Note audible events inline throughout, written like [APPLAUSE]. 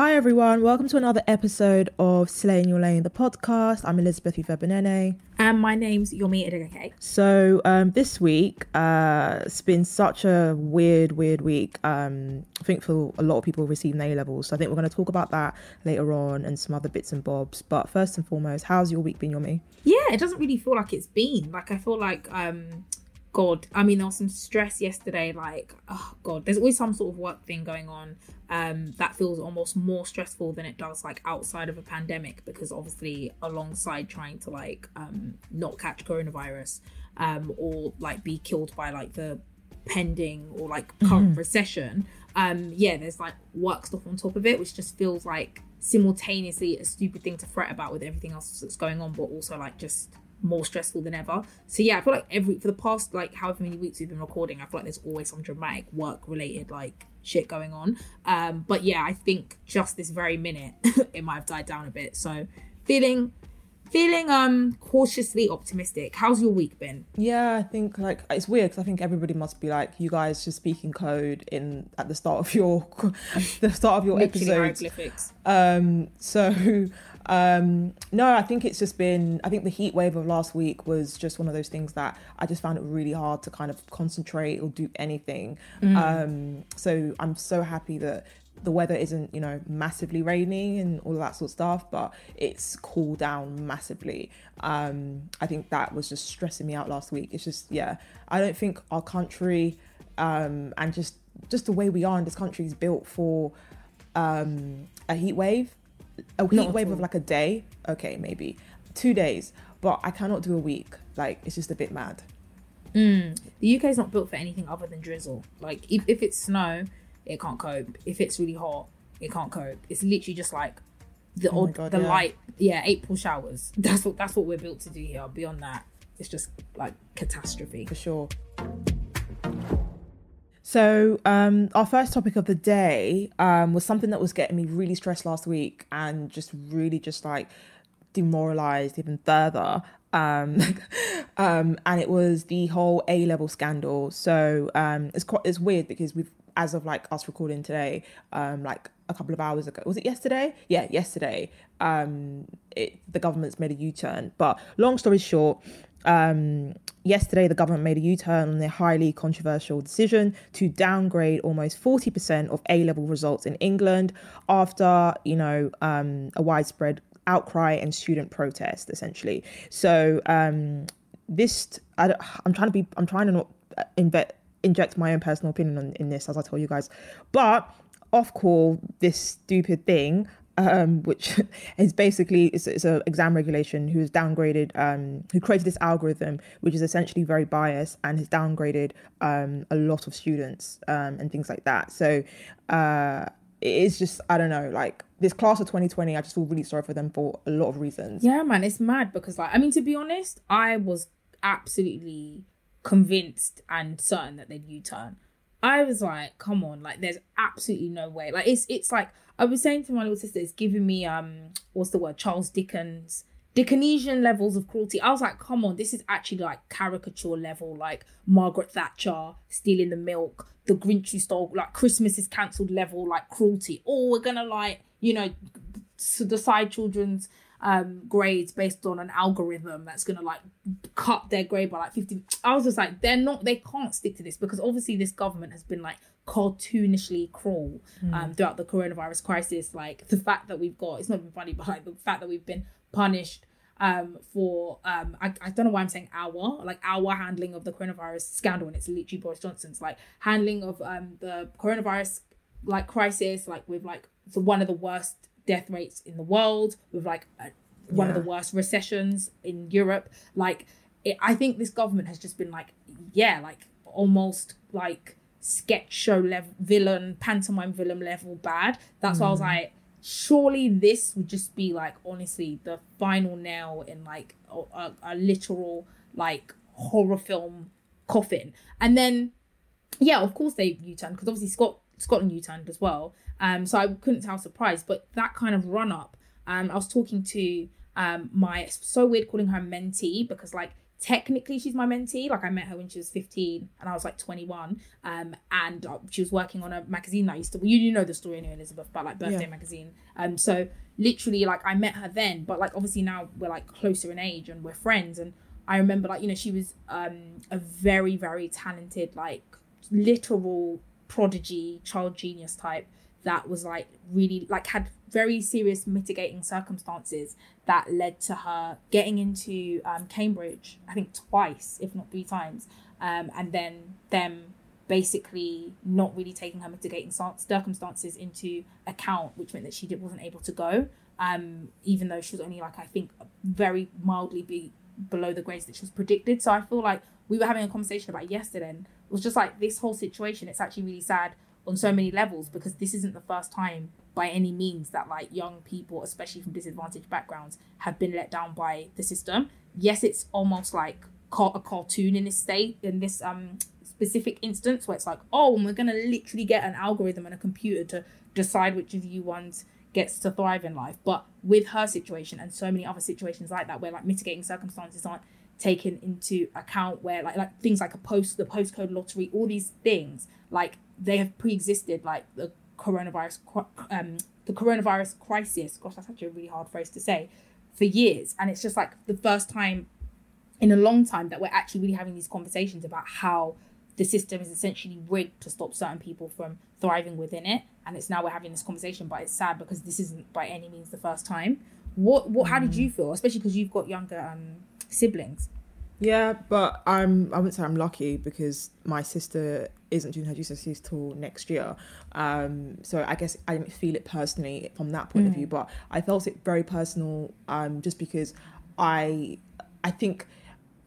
Hi everyone, welcome to another episode of Slaying Your Lane, the podcast. I'm Elizabeth Uviebinené. And my name's Yomi Adegoke. So um, this week, uh, it's been such a weird, weird week. Um, I think for a lot of people receiving A levels. So I think we're going to talk about that later on and some other bits and bobs. But first and foremost, how's your week been, Yomi? Yeah, it doesn't really feel like it's been. Like I feel like um God, I mean, there was some stress yesterday. Like, oh God, there's always some sort of work thing going on um, that feels almost more stressful than it does like outside of a pandemic because obviously alongside trying to like um, not catch coronavirus um, or like be killed by like the pending or like current mm-hmm. recession, um, yeah, there's like work stuff on top of it, which just feels like simultaneously a stupid thing to fret about with everything else that's going on, but also like just more stressful than ever. So yeah, I feel like every for the past like however many weeks we've been recording, I feel like there's always some dramatic work related like shit going on. Um, but yeah, I think just this very minute [LAUGHS] it might have died down a bit. So feeling feeling um cautiously optimistic. How's your week been? Yeah, I think like it's weird because I think everybody must be like you guys just speaking code in at the start of your [LAUGHS] the start of your episode. Um, so um, no, I think it's just been, I think the heat wave of last week was just one of those things that I just found it really hard to kind of concentrate or do anything. Mm. Um, so I'm so happy that the weather isn't, you know, massively rainy and all of that sort of stuff, but it's cooled down massively. Um, I think that was just stressing me out last week. It's just, yeah, I don't think our country um, and just just the way we are in this country is built for um, a heat wave a heat Not wave of like a day, okay, maybe two days, but I cannot do a week. Like it's just a bit mad. Mm. The UK is not built for anything other than drizzle. Like if, if it's snow, it can't cope. If it's really hot, it can't cope. It's literally just like the oh odd, God, the yeah. light, yeah, April showers. [LAUGHS] That's what that's what we're built to do here. Beyond that, it's just like catastrophe for sure. So, um, our first topic of the day um, was something that was getting me really stressed last week and just really just like demoralized even further. Um, [LAUGHS] um, and it was the whole A level scandal. So, um, it's quite it's weird because we've as of like us recording today, um, like a couple of hours ago, was it yesterday? Yeah, yesterday. It, the government's made a U turn. But long story short, um, yesterday, the government made a U turn on their highly controversial decision to downgrade almost 40% of A level results in England after, you know, um, a widespread outcry and student protest, essentially. So, um, this, I, am trying to be, I'm trying to not inve- inject my own personal opinion on, in this, as I tell you guys. But Ofqual, this stupid thing, um, which [LAUGHS] is basically it's, it's an exam regulation who has downgraded um, who created this algorithm which is essentially very biased and has downgraded um, a lot of students um, and things like that. So uh, it is just i don't know like this class of 2020 i just feel really sorry for them for a lot of reasons. Yeah man it's mad because like i mean to be honest i was absolutely convinced and certain that they'd u-turn. I was like, come on, like there's absolutely no way. Like it's it's like I was saying to my little sister, it's giving me um what's the word? Charles Dickens Dickensian levels of cruelty. I was like, come on, this is actually like caricature level, like Margaret Thatcher stealing the milk, the Grinch who stole like Christmas is cancelled level, like cruelty. Oh, we're gonna like, you know, decide children's um, grades based on an algorithm that's gonna like cut their grade by like 50. I was just like, they're not, they can't stick to this because obviously this government has been like cartoonishly cruel um, mm. throughout the coronavirus crisis. Like the fact that we've got, it's not even funny, but like the fact that we've been punished um, for um, I, I don't know why I'm saying our like our handling of the coronavirus scandal and it's literally Boris Johnson's like handling of um, the coronavirus like crisis, like with like the one of the worst death rates in the world, with like a, one of the worst recessions in Europe. Like, it, I think this government has just been like, yeah, like almost like sketch show level villain, pantomime villain level bad. That's why I was like, surely this would just be like honestly the final nail in like a, a, a literal like horror film coffin. And then yeah, of course they U-turned because obviously Scott Scotland U-turned as well. Um, so I couldn't tell surprised, but that kind of run up. Um, I was talking to um my so weird calling her mentee because like technically she's my mentee. Like I met her when she was 15 and I was like 21. Um, and uh, she was working on a magazine that I used to. You, you know the story anyway, Elizabeth, but like birthday Yeah. magazine. Um, so literally like I met her then, but like obviously now we're like closer in age and we're friends. And I remember like you know she was um a very very talented like literal prodigy child genius type that was like really like had very serious mitigating circumstances that led to her getting into um, Cambridge I think twice if not three times um, and then them basically not really taking her mitigating circumstances into account which meant that she did, wasn't able to go um, even though she was only like I think very mildly be below the grades that she was predicted. So I feel like we were having a conversation about yesterday and it was just like this whole situation it's actually really sad on so many levels because this isn't the first time by any means that like young people especially from disadvantaged backgrounds have been let down by the system. Yes it's almost like a cartoon in this state in this um specific instance where it's like oh we're gonna literally get an algorithm and a computer to decide which of you ones gets to thrive in life. But with her situation and so many other situations like that where like mitigating circumstances aren't taken into account where like like things like a post the postcode lottery all these things like they have pre-existed like the coronavirus um the coronavirus crisis. Gosh that's actually a really hard phrase to say. For years. And it's just like the first time in a long time that we're actually really having these conversations about how the system is essentially rigged to stop certain people from thriving within it. And it's now we're having this conversation but it's sad because this isn't by any means the first time. What what how did you feel? Especially because you've got younger um siblings. Yeah, but I'm I wouldn't say I'm lucky because my sister isn't doing her GCSEs till next year. Um, so I guess I didn't feel it personally from that point of view, but I felt it very personal um, just because I I think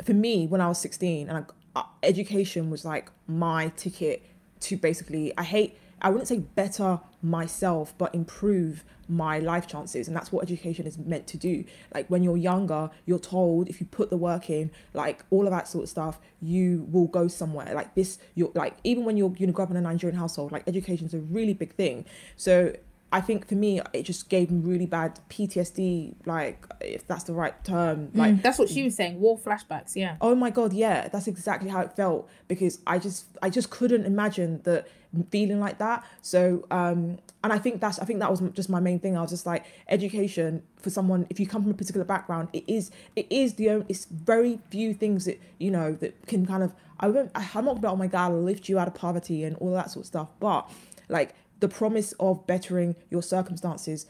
for me when I was 16 and I, uh, education was like my ticket to basically I hate I wouldn't say better myself but improve my life chances. And that's what education is meant to do. Like when you're younger you're told if you put the work in like all of that sort of stuff you will go somewhere. Like this you're like even when you're you know grow up in a Nigerian household like education is a really big thing. So I think for me it just gave me really bad PTSD like if that's the right term like that's what she was saying war flashbacks yeah. Oh my god yeah that's exactly how it felt because i just i just couldn't imagine that feeling like that. So um and i think that's i think that was just my main thing. I was just like education for someone if you come from a particular background it is it is the only it's very few things that you know that can kind of i won't i'm not about oh my god i'll lift you out of poverty and all that sort of stuff but like the promise of bettering your circumstances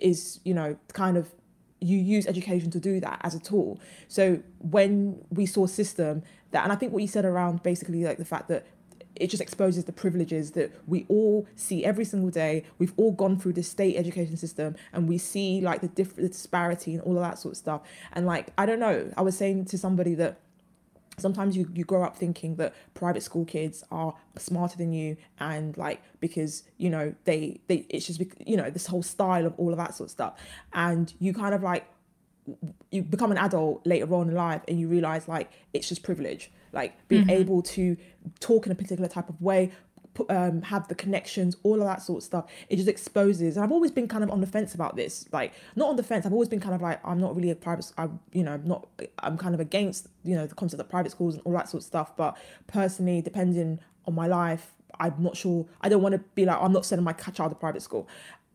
is you know kind of you use education to do that as a tool. So when we saw system that, and I think what you said around basically like the fact that it just exposes the privileges that we all see every single day. We've all gone through the state education system and we see like the diff- the disparity and all of that sort of stuff. And like, I don't know, I was saying to somebody that sometimes you, you grow up thinking that private school kids are smarter than you and like because you know they they it's just you know this whole style of all of that sort of stuff. And you kind of like you become an adult later on in life and you realize like it's just privilege. Like being mm-hmm. able to talk in a particular type of way um, have the connections all of that sort of stuff it just exposes and i've always been kind of on the fence about this like not on the fence i've always been kind of like i'm not really a private i you know i'm not i'm kind of against you know the concept of private schools and all that sort of stuff but personally depending on my life i'm not sure i don't want to be like i'm not sending my child to private school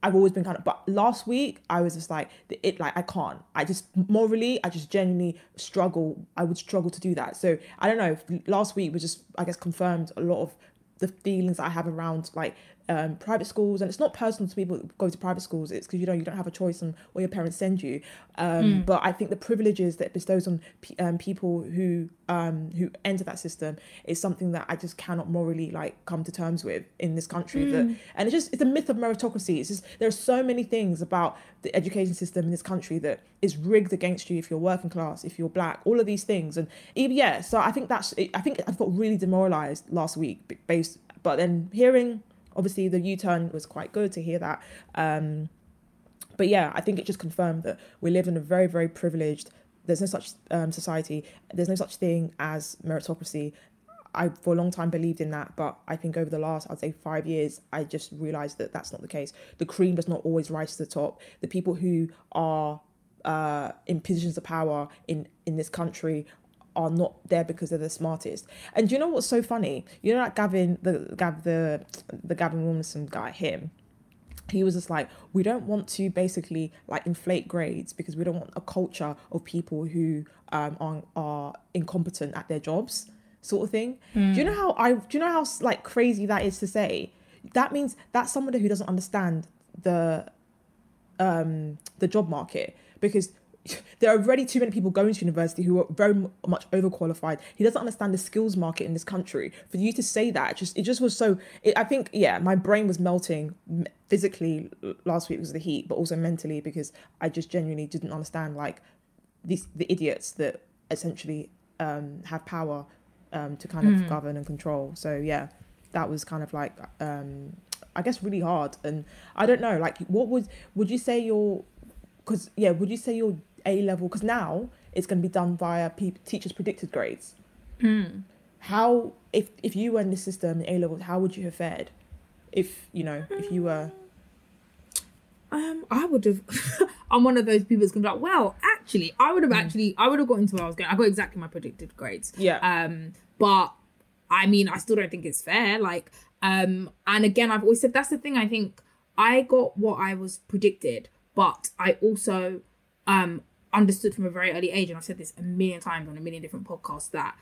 I've always been kind of, but last week I was just like, it like I can't. I just morally, I just genuinely struggle. I would struggle to do that. So I don't know. Last week was just, I guess, confirmed a lot of the feelings I have around like um, private schools, and it's not personal to people who go to private schools. It's because you know you don't have a choice on where your parents send you. Um, But I think the privileges that it bestows on pe- um, people who um, who enter that system is something that I just cannot morally like come to terms with in this country. That and it's just it's a myth of meritocracy. It's just there are so many things about the education system in this country that is rigged against you if you're working class, if you're black, all of these things. And even yeah, so I think that's I think I've got really demoralized last week based, but then hearing obviously the U-turn was quite good to hear that. Um, but yeah, I think it just confirmed that we live in a very, very privileged. There's no such um, society. There's no such thing as meritocracy. I for a long time believed in that, but I think over the last I'd say five years, I just realized that that's not the case. The cream does not always rise to the top. The people who are uh, in positions of power in in this country are not there because they're the smartest. And do you know what's so funny? You know that Gavin, the Gav, the the Gavin Williamson guy, him he was just like we don't want to basically like inflate grades because we don't want a culture of people who um are, are incompetent at their jobs sort of thing do you know how i do you know how like crazy that is to say that means that's somebody who doesn't understand the um the job market because [LAUGHS] there are already too many people going to university who are very much overqualified. He doesn't understand the skills market in this country. For you to say that, it just it just was so. It, I think yeah, my brain was melting physically last week because of the heat, but also mentally because I just genuinely didn't understand like these the idiots that essentially um, have power um, to kind of govern and control. So yeah, that was kind of like um, I guess really hard. And I don't know, like what would would you say your because yeah, would you say your A level? Because now it's going to be done via pe- teachers' predicted grades. How if if you were in the system A level, how would you have fared? If you know, if you were Um, I would have. [LAUGHS] I'm one of those people that's gonna be like, well, actually, I would have actually, I would have got into where I was going. I got exactly my predicted grades. Yeah. Um, but I mean, I still don't think it's fair. Like, um, and again, I've always said that's the thing. I think I got what I was predicted, but I also um understood from a very early age, and I've said this a million times on a million different podcasts that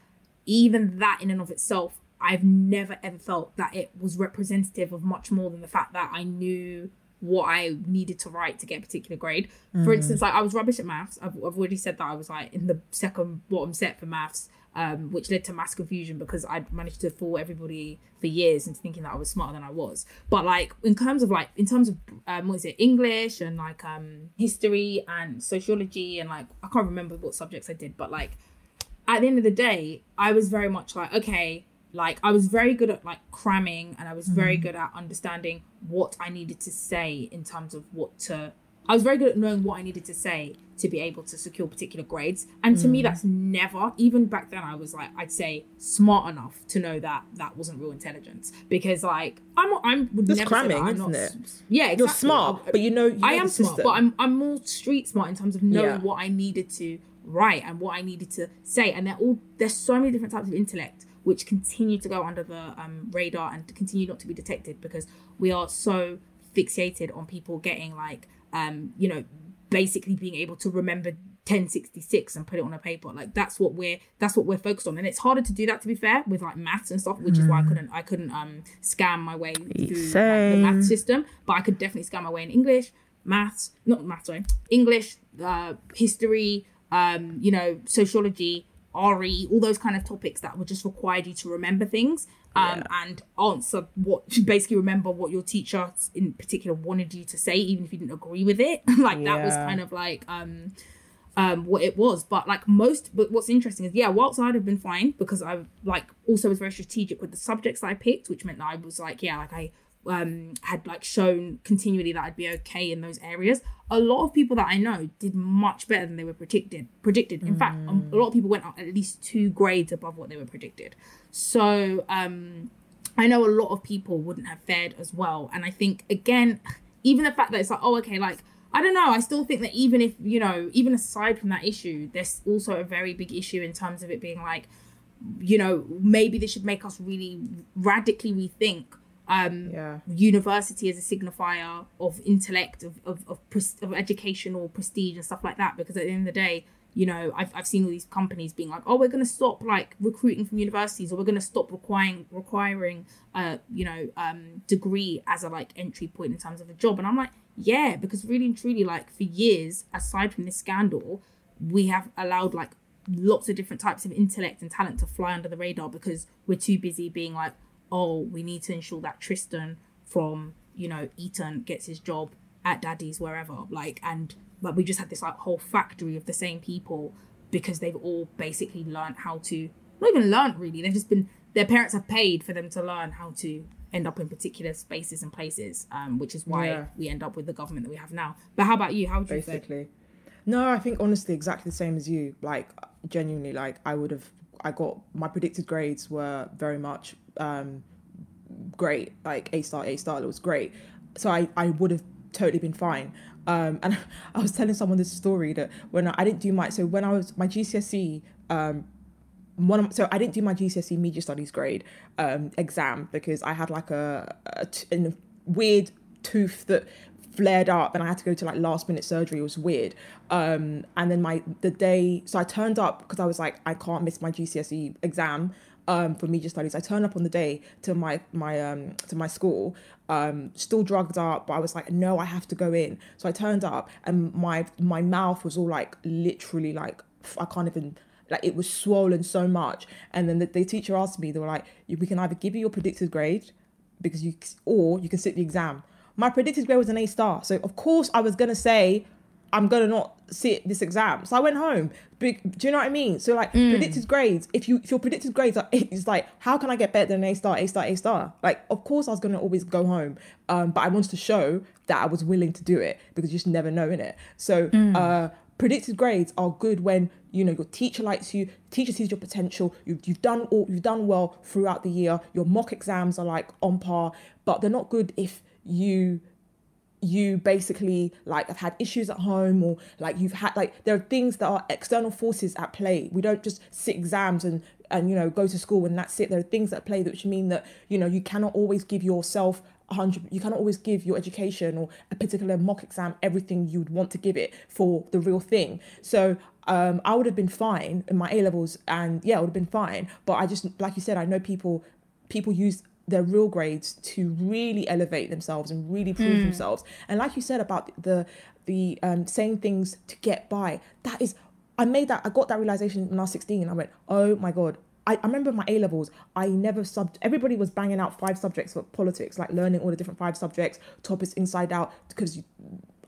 even that in and of itself, I've never ever felt that it was representative of much more than the fact that I knew what I needed to write to get a particular grade. For mm. instance, like I was rubbish at maths. I've, I've already said that I was like in the second bottom set for maths, um, which led to mass confusion because I'd managed to fool everybody for years into thinking that I was smarter than I was. But like in terms of like in terms of um, what is it English and like um history and sociology and like I can't remember what subjects I did, but like at the end of the day, I was very much like, okay, like I was very good at like cramming and I was very good at understanding what I needed to say in terms of what to I was very good at knowing what I needed to say to be able to secure particular grades. And to me that's never even back then I was like I'd say smart enough to know that that wasn't real intelligence because like I'm I'm would That's never say that I'm isn't not it? Yeah, exactly. you're smart, but you know you I know am smart, but I'm I'm more street smart in terms of knowing Yeah. what I needed to write and what I needed to say. And they're all there's so many different types of intellect which continue to go under the um, radar and continue not to be detected because we are so fixated on people getting like um you know basically being able to remember 1066 and put it on a paper. Like that's what we're that's what we're focused on. And it's harder to do that to be fair with like maths and stuff which is why i couldn't i couldn't um scam my way through like, the math system. But i could definitely scam my way in english maths not maths sorry english uh history um you know sociology re all those kind of topics that would just required you to remember things um and answer what [LAUGHS] basically remember what your teacher in particular wanted you to say even if you didn't agree with it. [LAUGHS] Like that was kind of like um um what it was. But like most but what's interesting is yeah whilst i'd have been fine because i like also was very strategic with the subjects that i picked which meant that i was like yeah like i um had like shown continually that i'd be okay in those areas a lot of people that i know did much better than they were predicted predicted in fact um, a lot of people went up at least two grades above what they were predicted so um I know a lot of people wouldn't have fared as well. And I think, again, even the fact that it's like, oh, okay, like, I don't know. I still think that even if, you know, even aside from that issue, there's also a very big issue in terms of it being like, you know, maybe this should make us really radically rethink um, Yeah. university as a signifier of intellect, of, of, of, of education or prestige and stuff like that. Because at the end of the day, you know, I've, I've seen all these companies being like, oh, we're going to stop like recruiting from universities or we're going to stop requiring, requiring, uh, you know, um, degree as a like entry point in terms of a job. And I'm like, yeah, because really and truly, like for years, aside from this scandal, we have allowed like lots of different types of intellect and talent to fly under the radar because we're too busy being like, oh, we need to ensure that Tristan from, you know, Eton gets his job at daddy's wherever. Like, and but we just had this like whole factory of the same people because they've all basically learned how to not even learned really. They've just been their parents have paid for them to learn how to end up in particular spaces and places, um, which is why yeah. we end up with the government that we have now. But how about you? How would you basically? Say? No, I think honestly exactly the same as you. Like genuinely, like I would have. I got my predicted grades were very much um, great, like A star, A star. It was great. So I I would have totally been fine. Um, and [LAUGHS] I was telling someone this story that when I, I didn't do my so when I was my GCSE um, one of, so I didn't do my GCSE media studies grade um, exam because I had like a, a, a weird tooth that flared up and I had to go to like last minute surgery. It was weird. Um, and then my the day, so I turned up because I was like, I can't miss my GCSE exam um, for media studies. I turned up on the day to my my um, to my school, um, still drugged up, but I was like, no, I have to go in. So I turned up and my my mouth was all like literally like I can't even like it was swollen so much. And then the, the teacher asked me, they were like, we can either give you your predicted grade because you or you can sit the exam. My predicted grade was an A star, so of course I was gonna say I'm gonna not sit this exam. So I went home. do you know what I mean? So like mm. predicted grades, if you if your predicted grades are [LAUGHS] it's like, how can I get better than A star, A star, A star? Like, of course I was gonna always go home. Um, but I wanted to show that I was willing to do it because you just never know in it. So mm. uh predicted grades are good when you know your teacher likes you teacher sees your potential you've, you've done all you've done well throughout the year your mock exams are like on par but they're not good if you you basically like have had issues at home or like you've had like there are things that are external forces at play. We don't just sit exams and and you know go to school and that's it. There are things at play which mean that you know you cannot always give yourself 100 you cannot always give your education or a particular mock exam everything you would want to give it for the real thing. So um, I would have been fine in my A levels, and yeah, I would have been fine. But I just, like you said, I know people people use their real grades to really elevate themselves and really prove mm. themselves. And like you said about the the um, saying things to get by, that is, I made that, I got that realization when I was 16. I went, oh my God. I, I remember my A levels, I never sub, everybody was banging out five subjects for politics, like learning all the different five subjects, topics inside out, because you,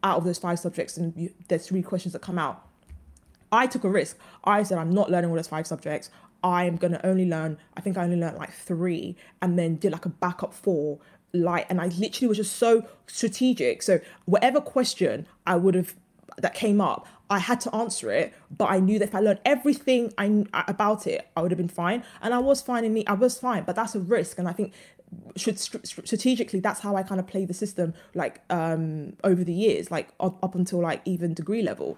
out of those five subjects, and you, there's three questions that come out. I took a risk. I said, I'm not learning all those five subjects. I'm gonna only learn, I think I only learned like three and then did like a backup four. Like, and I literally was just so strategic. So, whatever question I would have that came up, I had to answer it, but I knew that if I learned everything I about it, I would have been fine. And I was fine in me, I was fine, but that's a risk. And I think should strategically that's how I kind of play the system like um over the years, like up, up until like even degree level.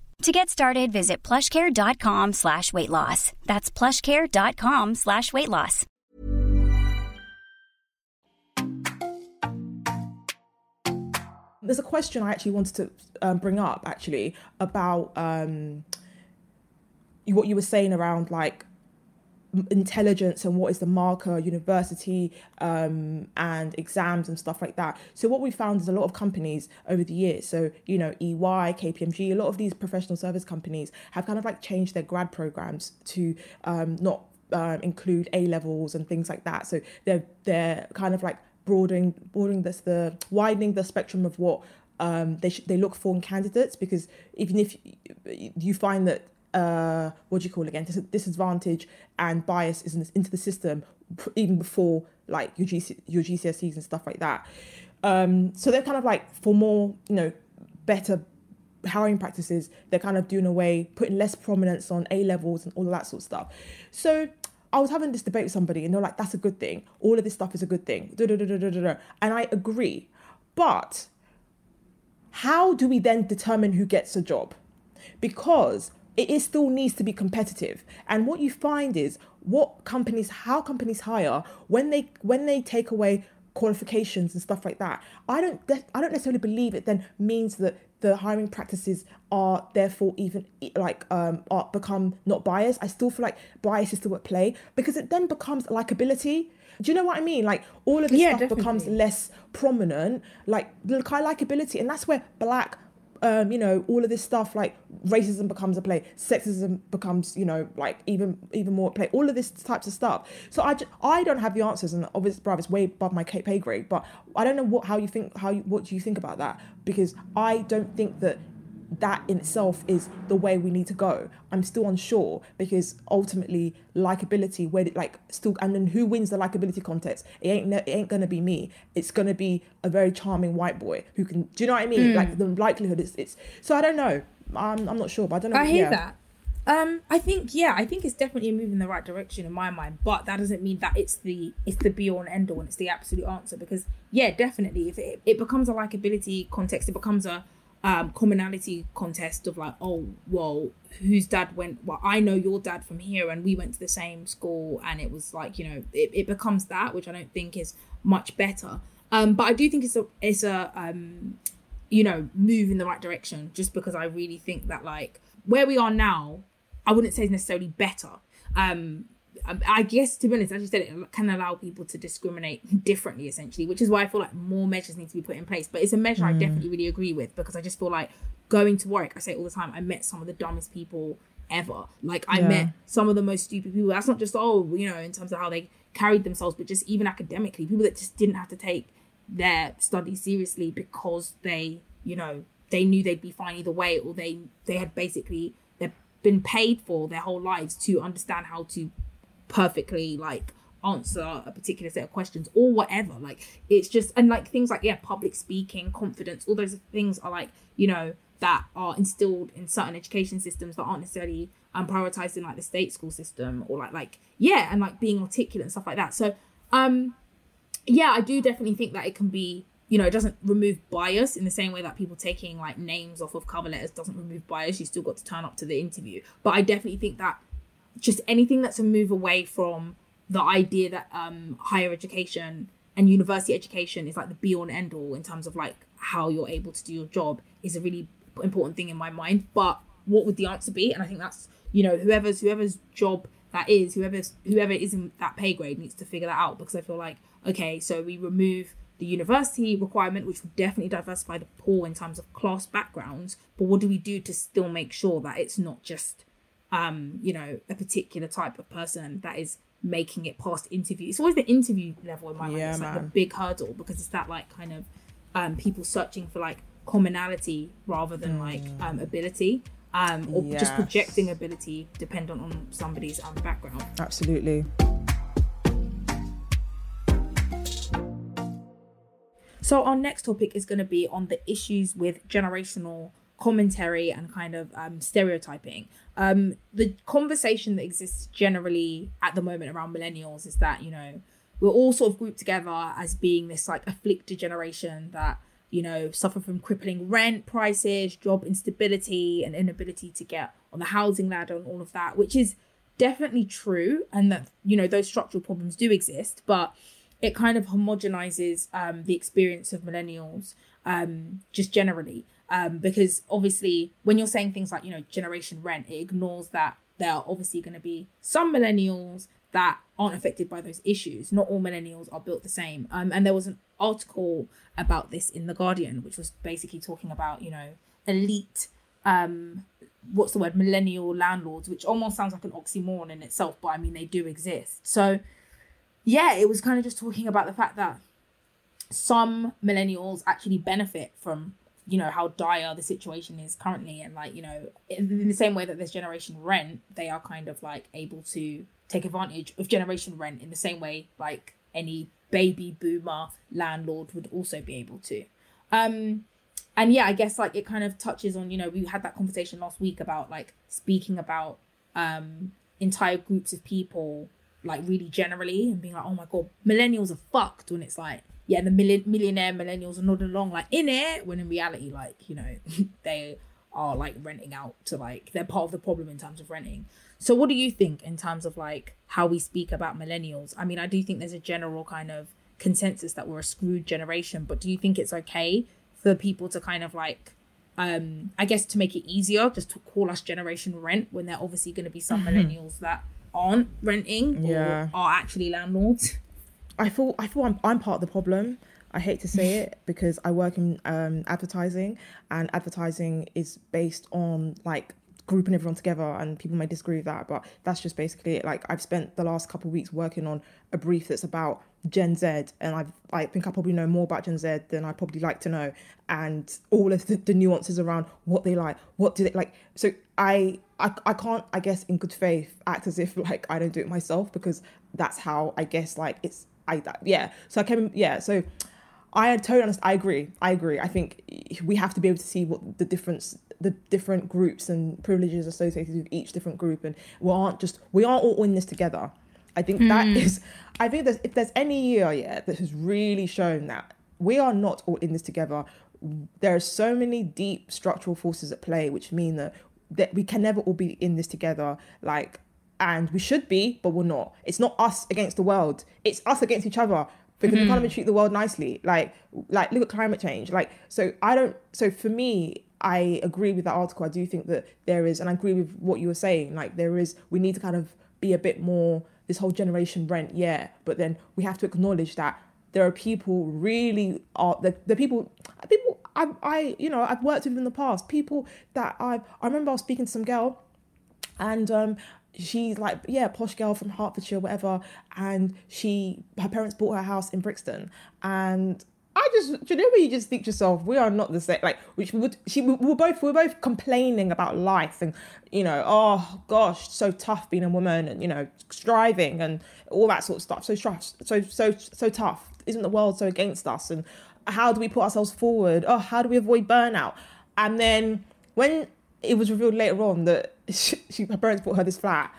To get started, visit plushcare.com slash weight loss. That's plushcare.com slash weight loss. There's a question I actually wanted to um, bring up actually about um, what you were saying around like intelligence and what is the marker, university um, and exams and stuff like that. So what we found is a lot of companies over the years, so you know EY, KPMG, a lot of these professional service companies have kind of like changed their grad programs to um, not uh, include A levels and things like that. So they're they're kind of like broadening broadening this the widening the spectrum of what um, they sh- they look for in candidates because even if you find that uh, what do you call it again Dis- disadvantage and bias is in this, into the system even before like your GC, your GCSEs and stuff like that. Um, so they're kind of like for more you know better hiring practices, they're kind of doing away, putting less prominence on A levels and all of that sort of stuff. So I was having this debate with somebody and they're like, that's a good thing. All of this stuff is a good thing. And I agree. But how do we then determine who gets a job? Because it is still needs to be competitive. And what you find is what companies, how companies hire when they when they take away qualifications and stuff like that. I don't I don't necessarily believe it then means that the hiring practices are therefore even like um are become not biased. I still feel like bias is still at play because it then becomes likability. Do you know what I mean? Like all of this yeah, stuff definitely. becomes less prominent, like the kind of likability, and that's where black um, you know, all of this stuff like racism becomes a play, sexism becomes, you know, like even even more play. All of this types of stuff. So I, just, I don't have the answers, and obviously, bruv, it's way above my pay grade. But I don't know what how you think how you, what do you think about that? Because I don't think that that in itself is the way we need to go. I'm still unsure because ultimately likability, where it, like still, and then who wins the likability contest? It ain't it ain't gonna be me. It's gonna be a very charming white boy who can. Do you know what I mean? Mm. Like the likelihood is it's. So I don't know. I'm I'm not sure, but I don't know. I hear yeah. that. Um, I think yeah, I think it's definitely a move in the right direction in my mind, but that doesn't mean that it's the it's the be all and end all and it's the absolute answer because yeah, definitely if it, it becomes a likability context, it becomes a um, commonality contest of like, oh, well, whose dad went? Well, I know your dad from here, and we went to the same school, and it was like, you know, it, it becomes that, which I don't think is much better. Um, but I do think it's a it's a um, you know, move in the right direction, just because I really think that like where we are now, I wouldn't say is necessarily better. Um, I guess to be honest, as you said, it can allow people to discriminate differently, essentially, which is why I feel like more measures need to be put in place. But it's a measure mm. I definitely really agree with because I just feel like going to work, I say all the time, I met some of the dumbest people ever. Like I yeah. met some of the most stupid people. That's not just oh, you know, in terms of how they carried themselves, but just even academically, people that just didn't have to take their studies seriously because they, you know, they knew they'd be fine either way, or they they had basically they've been paid for their whole lives to understand how to perfectly like answer a particular set of questions or whatever. Like it's just and like things like yeah public speaking confidence all those things are like you know that are instilled in certain education systems that aren't necessarily um prioritized in like the state school system or like like yeah and like being articulate and stuff like that. So um yeah i do definitely think that it can be you know it doesn't remove bias in the same way that people taking like names off of cover letters doesn't remove bias. You still got to turn up to the interview. But i definitely think that just anything that's a move away from the idea that um, higher education and university education is like the be all and end all in terms of like how you're able to do your job is a really important thing in my mind. But what would the answer be? And I think that's you know whoever's whoever's job that is, whoever's whoever is in that pay grade needs to figure that out because I feel like okay, so we remove the university requirement, which would definitely diversify the pool in terms of class backgrounds. But what do we do to still make sure that it's not just um, you know, a particular type of person that is making it past interview. It's always the interview level in my mind. Yeah, it's like man. the big hurdle because it's that like kind of um, people searching for like commonality rather than mm. like um, ability. Um, or yes. just projecting ability dependent on somebody's um, background. Absolutely. So our next topic is going to be on the issues with generational commentary and kind of um, stereotyping. Um, the conversation that exists generally at the moment around millennials is that, you know, we're all sort of grouped together as being this like afflicted generation that, you know, suffer from crippling rent prices, job instability, and inability to get on the housing ladder and all of that, which is definitely true. And that, you know, those structural problems do exist, but it kind of homogenizes um, the experience of millennials um, just generally um, because obviously when you're saying things like you know generation rent it ignores that there are obviously going to be some millennials that aren't affected by those issues. Not all millennials are built the same. Um, and there was an article about this in the Guardian, which was basically talking about you know elite um what's the word millennial landlords which almost sounds like an oxymoron in itself but i mean they do exist so yeah it was kind of just talking about the fact that some millennials actually benefit from you know how dire the situation is currently. And like you know in the same way that there's generation rent they are kind of like able to take advantage of generation rent in the same way like any baby boomer landlord would also be able to. Um and yeah i guess like it kind of touches on you know we had that conversation last week about like speaking about um entire groups of people like really generally and being like oh my god millennials are fucked when it's like yeah the million, millionaire millennials are nodding along like in it when in reality like you know [LAUGHS] they are like renting out to like they're part of the problem in terms of renting so what do you think in terms of like how we speak about millennials i mean i do think there's a general kind of consensus that we're a screwed generation but do you think it's okay for people to kind of like um i guess to make it easier just to call us generation rent when they're obviously going to be some Mm-hmm. millennials that aren't renting or Yeah. are actually landlords [LAUGHS] I feel I feel I'm I'm part of the problem. I hate to say it [LAUGHS] because I work in um, advertising, and advertising is based on like grouping everyone together. And people may disagree with that, but that's just basically it. Like I've spent the last couple of weeks working on a brief that's about Gen Z, and I've I think I probably know more about Gen Z than I probably like to know, and all of the, the nuances around what they like, what do they like. So I, I I can't I guess in good faith act as if [LAUGHS] like I don't do it myself because that's how I guess like it's I that, yeah. So I came yeah. So I totally honest. I agree. I agree. I think we have to be able to see what the difference, the different groups and privileges associated with each different group, and we aren't just we aren't all in this together. I think that hmm. is. I think there's if there's any year yeah that has really shown that we are not all in this together. There are so many deep structural forces at play, which mean that that we can never all be in this together. Like and we should be, but we're not. It's not us against the world. It's us against each other because we can't even treat the world nicely. Like, like look at climate change. Like, so I don't. So for me, I agree with that article. I do think that there is, and I agree with what you were saying. Like, there is. We need to kind of be a bit more this whole generation rent, yeah. But then we have to acknowledge that there are people really are the, the people people I I you know I've worked with in the past people that I I remember I was speaking to some girl and um she's like yeah posh girl from hertfordshire whatever and she her parents bought her house in brixton. And i just do you know when you just think to yourself we are not the same like which would she we were both we were both complaining about life and you know oh gosh so tough being a woman and you know striving and all that sort of stuff. So stress so so so tough. Isn't the world so against us? And how do we put ourselves forward? Oh how do we avoid burnout? And then when it was revealed later on that she, [LAUGHS] she her parents bought her this flat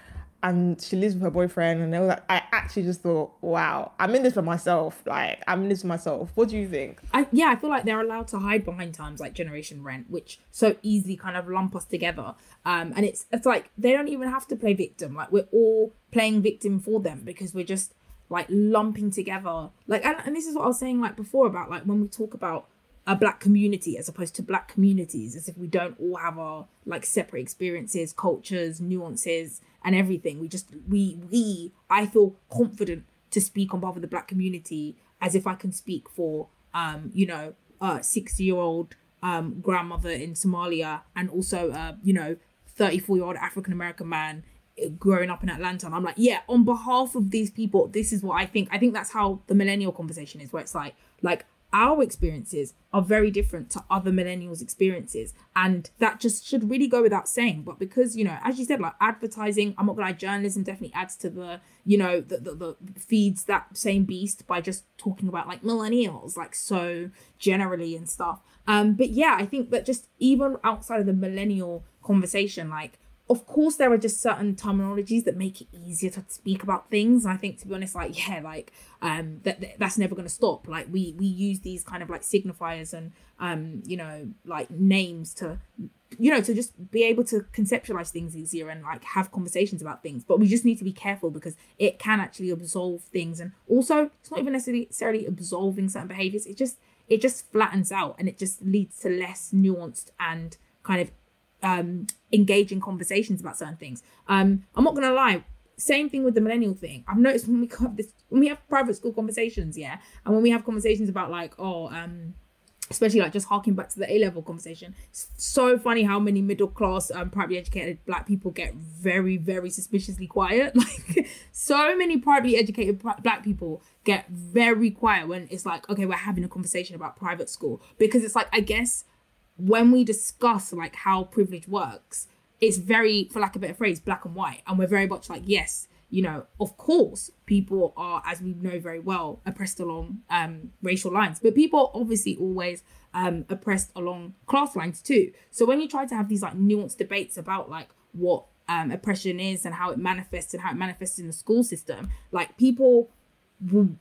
and she lives with her boyfriend and all that i actually just thought wow i'm in this for myself like i'm in this for myself what do you think I, yeah, I feel like they're allowed to hide behind terms like generation rent, which so easily kind of lump us together. Um, and it's it's like they don't even have to play victim. Like we're all playing victim for them because we're just like lumping together. Like and, and this is what I was saying like before about like when we talk about a black community as opposed to black communities, as if we don't all have our like separate experiences, cultures, nuances, and everything. We just we we I feel confident to speak on behalf of the black community as if I can speak for um, you know, a 60 year old um, grandmother in Somalia and also, uh, you know, 34 year old African American man uh, growing up in Atlanta. And I'm like, yeah, on behalf of these people, this is what I think. I think that's how the millennial conversation is, where it's like, like, our experiences are very different to other millennials' experiences. And that just should really go without saying. But because, you know, as you said, like advertising, I'm not gonna lie, journalism definitely adds to the, you know, the, the, the feeds that same beast by just talking about like millennials, like so generally and stuff. Um, but yeah, I think that just even outside of the millennial conversation, like of course there are just certain terminologies that make it easier to speak about things. And i think to be honest like yeah like um that, that- that's never going to stop. Like we we use these kind of like signifiers and um you know like names to you know to just be able to conceptualize things easier and like have conversations about things. But we just need to be careful because it can actually absolve things. And also it's not even necessarily necessarily absolving certain behaviors. It just it just flattens out and it just leads to less nuanced and kind of um engage in conversations about certain things. Um, I'm not gonna lie. Same thing with the millennial thing. I've noticed when we have this, when we have private school conversations, yeah, and when we have conversations about like, oh, um, especially like just harking back to the A level conversation. It's so funny how many middle class, um, privately educated black people get very, very suspiciously quiet. [LAUGHS] Like, so many privately educated black people get very quiet when it's like, okay, we're having a conversation about private school because it's like, I guess when we discuss like how privilege works, it's very, for lack of a better phrase, black and white, and we're very much like, yes, you know, of course, people are, as we know very well, oppressed along um, racial lines, but people are obviously always um, oppressed along class lines too. So when you try to have these like nuanced debates about like what um, oppression is and how it manifests and how it manifests in the school system, like people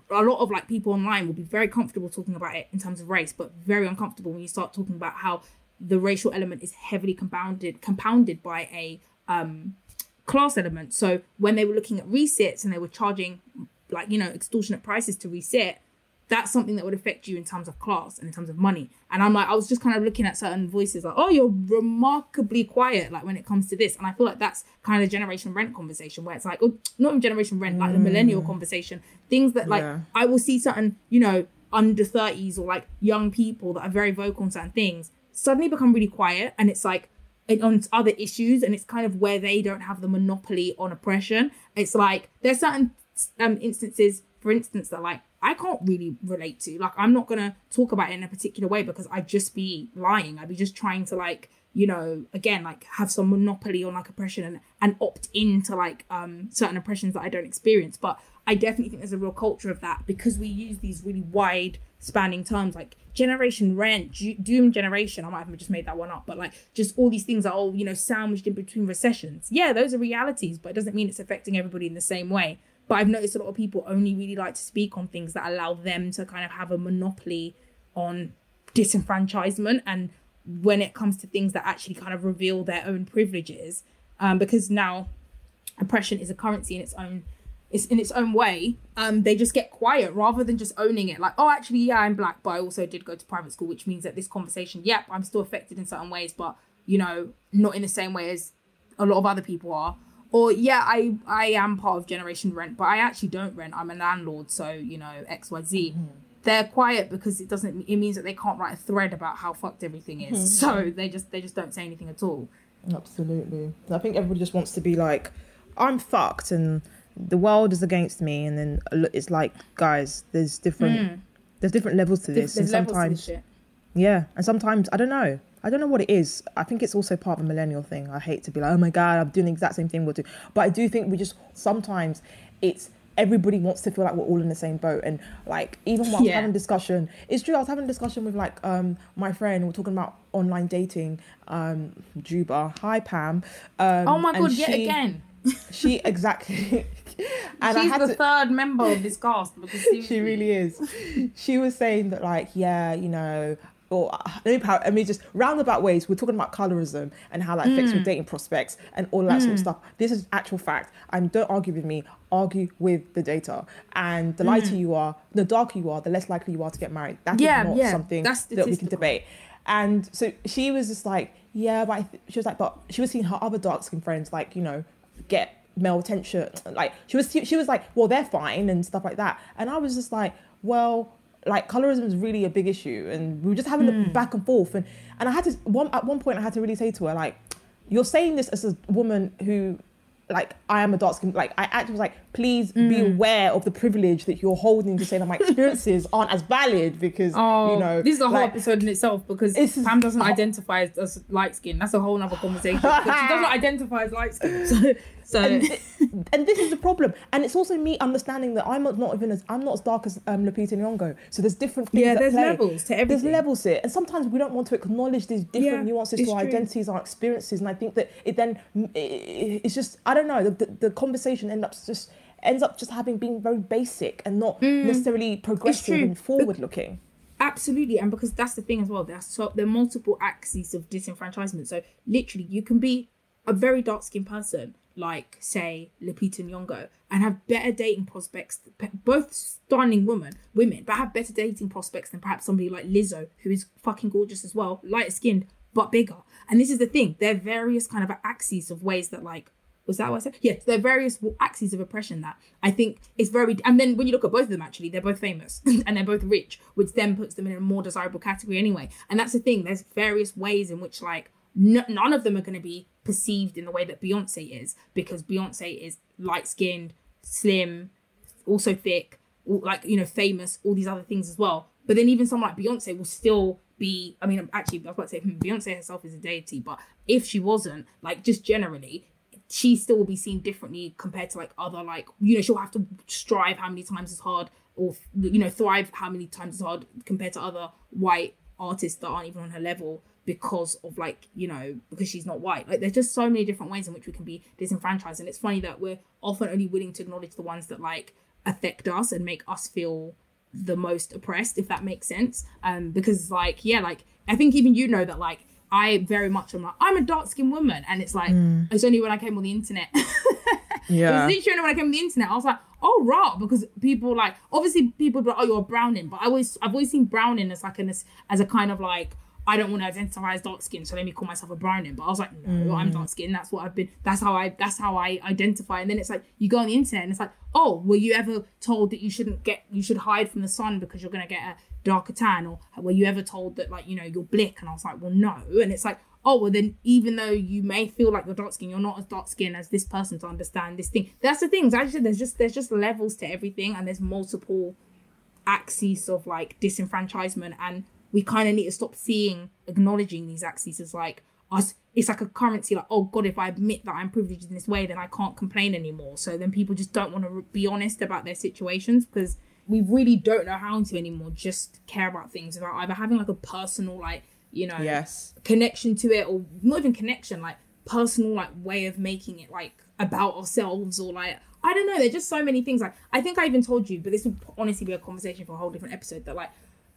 a lot of like people online will be very comfortable talking about it in terms of race, but very uncomfortable when you start talking about how the racial element is heavily compounded compounded by a um, class element. So when they were looking at resits and they were charging like, you know, extortionate prices to resit, that's something that would affect you in terms of class and in terms of money. And I'm like, I was just kind of looking at certain voices like, oh, you're remarkably quiet, like when it comes to this. And I feel like that's kind of the generation rent conversation where it's like, oh, not generation rent, like the mm. millennial conversation. Things that like yeah. I will see certain, you know, under 30s or like young people that are very vocal on certain things suddenly become really quiet. And it's like, on other issues and it's kind of where they don't have the monopoly on oppression it's like there's certain um instances for instance that like i can't really relate to like i'm not gonna talk about it in a particular way because i'd just be lying i'd be just trying to like you know again like have some monopoly on like oppression and, and opt into like um certain oppressions that i don't experience but i definitely think there's a real culture of that because we use these really wide spanning terms like generation rent, doom generation. I might have just made that one up, but like just all these things are all, you know, sandwiched in between recessions. Yeah, those are realities, but it doesn't mean it's affecting everybody in the same way. But I've noticed a lot of people only really like to speak on things that allow them to kind of have a monopoly on disenfranchisement and when it comes to things that actually kind of reveal their own privileges. Um, because now oppression is a currency in its own it's in its own way, um, they just get quiet rather than just owning it. Like, oh, actually, yeah, I'm black, but I also did go to private school, which means that this conversation, yep, I'm still affected in certain ways, but you know, not in the same way as a lot of other people are. Or yeah, I I am part of Generation Rent, but I actually don't rent. I'm a landlord, so you know X Y Z. Mm-hmm. They're quiet because it doesn't. It means that they can't write a thread about how fucked everything is. Mm-hmm. So they just they just don't say anything at all. Absolutely, I think everybody just wants to be like, I'm fucked and the world is against me and then it's like guys there's different mm. there's different levels to this and sometimes yeah and sometimes i don't know i don't know what it is. I think it's also part of a millennial thing. I hate to be like oh my god i'm doing the exact same thing we'll do. But i do think we just sometimes it's everybody wants to feel like we're all in the same boat. And like even while yeah. having discussion it's true i was having a discussion with like um my friend we're talking about online dating um juba. Hi pam. Um, oh my god yet again. She exactly. [LAUGHS] And she's the to, third member of this cast because [LAUGHS] she really is. She was saying that like yeah you know or let me, let me just roundabout ways we're talking about colorism and how that mm. affects your dating prospects and all that mm. sort of mm. stuff this is actual fact and don't argue with me argue with the data and the lighter mm. you are the darker you are the less likely you are to get married That's yeah, not yeah. something that we can debate and so she was just like yeah but she was like but she was seeing her other dark skin friends like you know get male attention. Like she was, she was like, well, they're fine and stuff like that. And I was just like, well, like colorism is really a big issue, and we were just having mm. a hmm. back and forth. And and I had to one at one point I had to really say to her like, you're saying this as a woman who like I am a dark skin. Like I actually was like, please mm. be aware of the privilege that you're holding to say that my experiences aren't as valid because oh, you know this is a whole like, episode in itself because Pam doesn't identify as, as light skin. That's a whole other conversation. she doesn't [LAUGHS] identify as light skin. So so and, [LAUGHS] and, this is the problem, and it's also me understanding that I'm not even as I'm not as dark as um, Lupita Nyong'o. So there's different things. Yeah, there's play. levels to everything. There's levels here, and sometimes we don't want to acknowledge these different yeah, nuances to our true. identities, our experiences, and I think that it then it, it's just I don't know the, the, the conversation ends up just ends up just having being very basic and not mm, necessarily progressive and forward looking. Absolutely, and because that's the thing as well. There's so there are multiple axes of disenfranchisement. So literally, you can be a very dark skinned person like say Lupita Nyong'o and have better dating prospects both stunning women women but have better dating prospects than perhaps somebody like Lizzo who is fucking gorgeous as well lighter skinned but bigger. And this is the thing: there are various kind of axes of ways that like was that what I said? Yes, there are various axes of oppression that I think is very. And then when you look at both of them, actually, they're both famous [LAUGHS] and they're both rich, which then puts them in a more desirable category anyway. And that's the thing. There's various ways in which like n- none of them are going to be perceived in the way that Beyonce is because Beyonce is light skinned, slim, also thick, like you know, famous, all these other things as well. But then even someone like Beyonce will still be. I mean, actually, I was about to say [LAUGHS] Beyonce herself is a deity, but if she wasn't, like just generally, she still will be seen differently compared to like other like you know she'll have to strive how many times as hard or you know thrive how many times as hard compared to other white artists that aren't even on her level because of like you know because she's not white like there's just so many different ways in which we can be disenfranchised and it's funny that we're often only willing to acknowledge the ones that like affect us and make us feel the most oppressed if that makes sense um because like yeah like i think even you know that like I very much am like, I'm a dark skinned woman. And it's like, mm. it's only when I came on the internet. yeah. [LAUGHS] It was literally when I came on the internet, I was like, oh, right. Because people like, obviously people like, oh, you're browning. But I always, I've always seen browning as like an, as a kind of like, I don't want to identify as dark skin, so let me call myself a browning. But I was like, no, mm. I'm dark skin. That's what I've been. That's how I. That's how I identify. And then it's like you go on the internet and it's like, oh, were you ever told that you shouldn't get, you should hide from the sun because you're gonna get a darker tan or were you ever told that like you know you're blick and i was like well no and it's like oh well then even though you may feel like you're dark skin you're not as dark skin as this person to understand this thing that's the things actually there's just there's just levels to everything and there's multiple axes of like disenfranchisement and we kind of need to stop seeing acknowledging these axes as like us it's like a currency like oh god if i admit that i'm privileged in this way then i can't complain anymore so then people just don't want to be honest about their situations because we really don't know how to anymore just care about things about either having like a personal like you know yes connection to it or not even connection like personal like way of making it like about ourselves or like I don't know. There's just so many things. Like I think I even told you, but this would honestly be a conversation for a whole different episode. That like,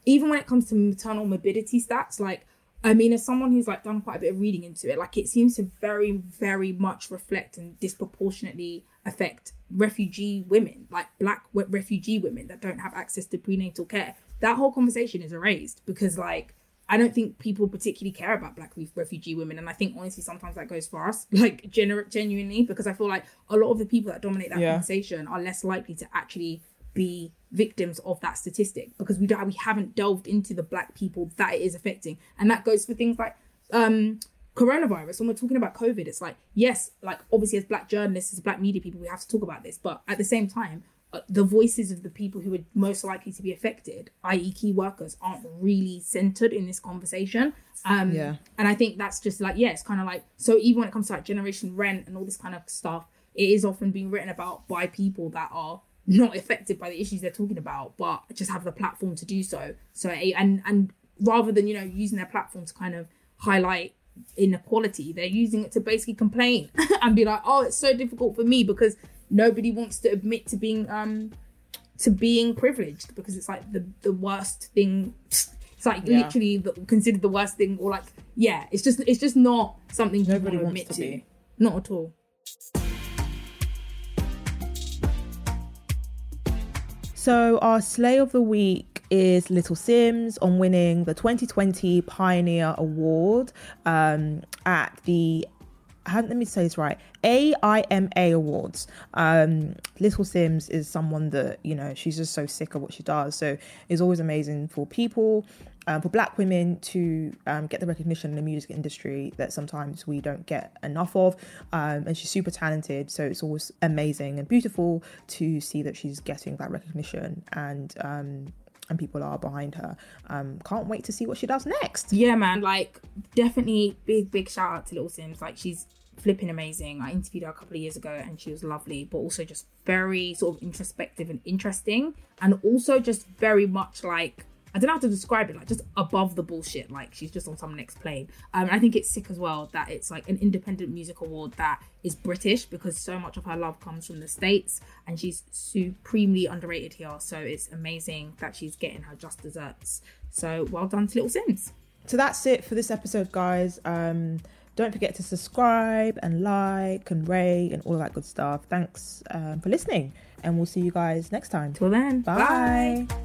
even when it comes to maternal morbidity stats, like I mean, as someone who's like done quite a bit of reading into it, like it seems to very, very much reflect and disproportionately affect refugee women, like black refugee women that don't have access to prenatal care. That whole conversation is erased because, like, I don't think people particularly care about black refugee women, and I think honestly sometimes that goes for us, [LAUGHS] like gener- genuinely, because I feel like a lot of the people that dominate that yeah. conversation are less likely to actually be victims of that statistic because we don't we haven't delved into the black people that it is affecting, and that goes for things like um coronavirus. When we're talking about covid it's like yes like obviously as black journalists as black media people we have to talk about this. But at the same time uh, the voices of the people who are most likely to be affected i.e key workers aren't really centered in this conversation. Um yeah. and i think that's just like yeah it's kind of like so even when it comes to like generation rent and all this kind of stuff it is often being written about by people that are not affected by the issues they're talking about but just have the platform to do so so and and rather than you know using their platform to kind of highlight inequality. They're using it to basically complain [LAUGHS] and be like, "Oh, it's so difficult for me because nobody wants to admit to being um to being privileged because it's like the the worst thing. It's like yeah. literally the, considered the worst thing, or like yeah, it's just it's just not something nobody wants admit to. to. Not at all. So our slay of the week is Little Simz on winning the 2020 Pioneer Award um, at the let me say this right AIMA Awards. Um, Little Simz is someone that, you know, she's just so sick of what she does. So it's always amazing for people, um, for black women to um, get the recognition in the music industry that sometimes we don't get enough of. Um, and she's super talented. So it's always amazing and beautiful to see that she's getting that recognition. And, um, and people are behind her. Um, can't wait to see what she does next. Yeah, man. Like, definitely big, big shout out to Little Simz. Like, she's flipping amazing. I interviewed her a couple of years ago and she was lovely, but also just very sort of introspective and interesting. And also just very much like I don't know how to describe it, like just above the bullshit. Like she's just on some next plane. Um, I think it's sick as well that it's like an independent music award that is British because so much of her love comes from the States and she's supremely underrated here. So it's amazing that she's getting her just desserts. So well done to Little Simz. So that's it for this episode, guys. Um, don't forget to subscribe and like and rate and all that good stuff. Thanks um, for listening, and we'll see you guys next time. Till then, bye. bye.